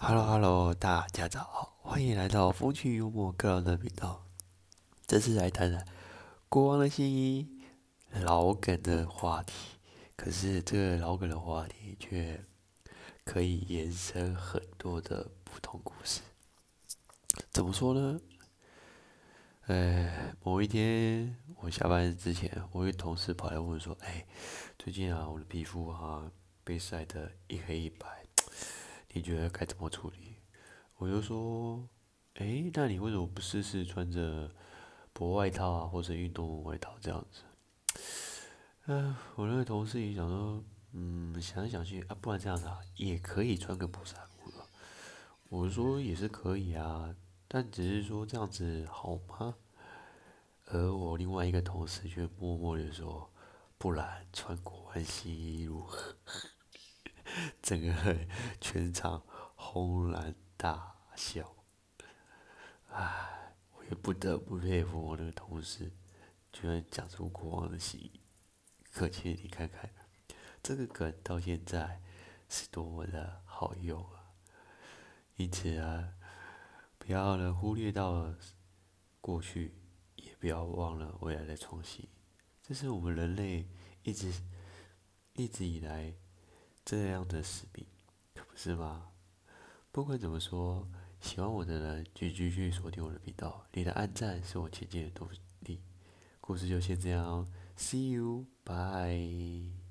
Hello Hello，大家早，欢迎来到风趣幽默个人的频道。这次来谈谈国王的新衣老梗的话题，可是这个老梗的话题却可以延伸很多的不同故事。怎么说呢？呃，某一天我下班之前，我有同事跑来问说：“哎，最近啊，我的皮肤啊被晒得一黑一白。”你觉得该怎么处理？我就说，哎，那你为什么不试试穿着薄外套啊，或者运动外套这样子？嗯，我那个同事也想说，嗯，想来想去啊，不然这样子啊，也可以穿个薄衫裤了。我说也是可以啊，但只是说这样子好吗？而我另外一个同事却默默的说，不然穿国外新衣如何？整个 全场轰然大笑，唉，我也不得不佩服我那个同事，居然讲出国王的心意。可见你看看，这个梗到现在是多么的好用啊！因此啊，不要呢忽略到过去，也不要忘了未来的创新。这是我们人类一直一直以来。这样的使命，可不是吗？不管怎么说，喜欢我的人就继续锁定我的频道。你的暗赞是我前进的动力。故事就先这样，See you，bye。